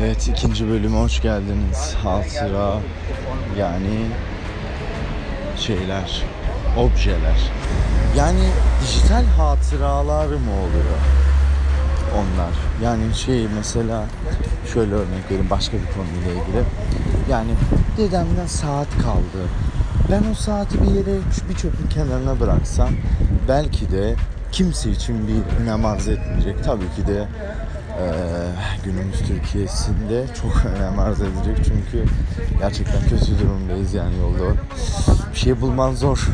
Evet ikinci bölüme hoş geldiniz. Hatıra yani şeyler, objeler. Yani dijital hatıralar mı oluyor onlar? Yani şey mesela şöyle örnek vereyim başka bir konuyla ilgili. Yani dedemden saat kaldı. Ben o saati bir yere bir çöpün kenarına bıraksam belki de kimse için bir önem arz etmeyecek. Tabii ki de eee, günümüz Türkiye'sinde çok önem arz edecek çünkü gerçekten kötü durumdayız yani yolda. Bir şey bulman zor.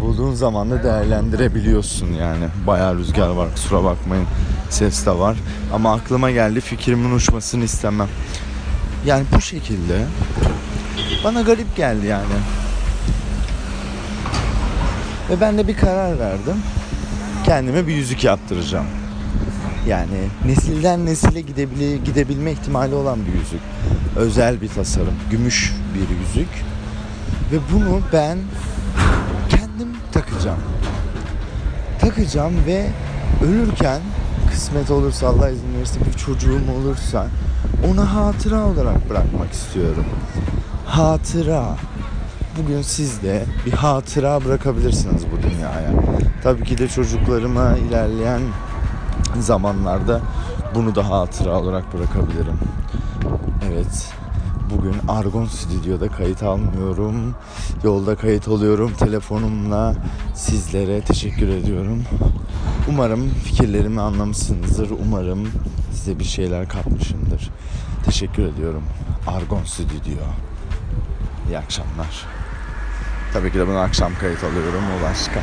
Bulduğun zaman da değerlendirebiliyorsun yani. Bayağı rüzgar var kusura bakmayın. Ses de var. Ama aklıma geldi fikrimin uçmasını istemem. Yani bu şekilde bana garip geldi yani. Ve ben de bir karar verdim. Kendime bir yüzük yaptıracağım yani nesilden nesile gidebile, gidebilme ihtimali olan bir yüzük. Özel bir tasarım. Gümüş bir yüzük. Ve bunu ben kendim takacağım. Takacağım ve ölürken kısmet olursa Allah izin verirse bir çocuğum olursa ona hatıra olarak bırakmak istiyorum. Hatıra. Bugün siz de bir hatıra bırakabilirsiniz bu dünyaya. Tabii ki de çocuklarıma ilerleyen zamanlarda bunu da hatıra olarak bırakabilirim. Evet. Bugün Argon Stüdyo'da kayıt almıyorum. Yolda kayıt alıyorum telefonumla. Sizlere teşekkür ediyorum. Umarım fikirlerimi anlamışsınızdır. Umarım size bir şeyler katmışımdır. Teşekkür ediyorum. Argon Stüdyo. İyi akşamlar. Tabii ki de bunu akşam kayıt alıyorum. O başka.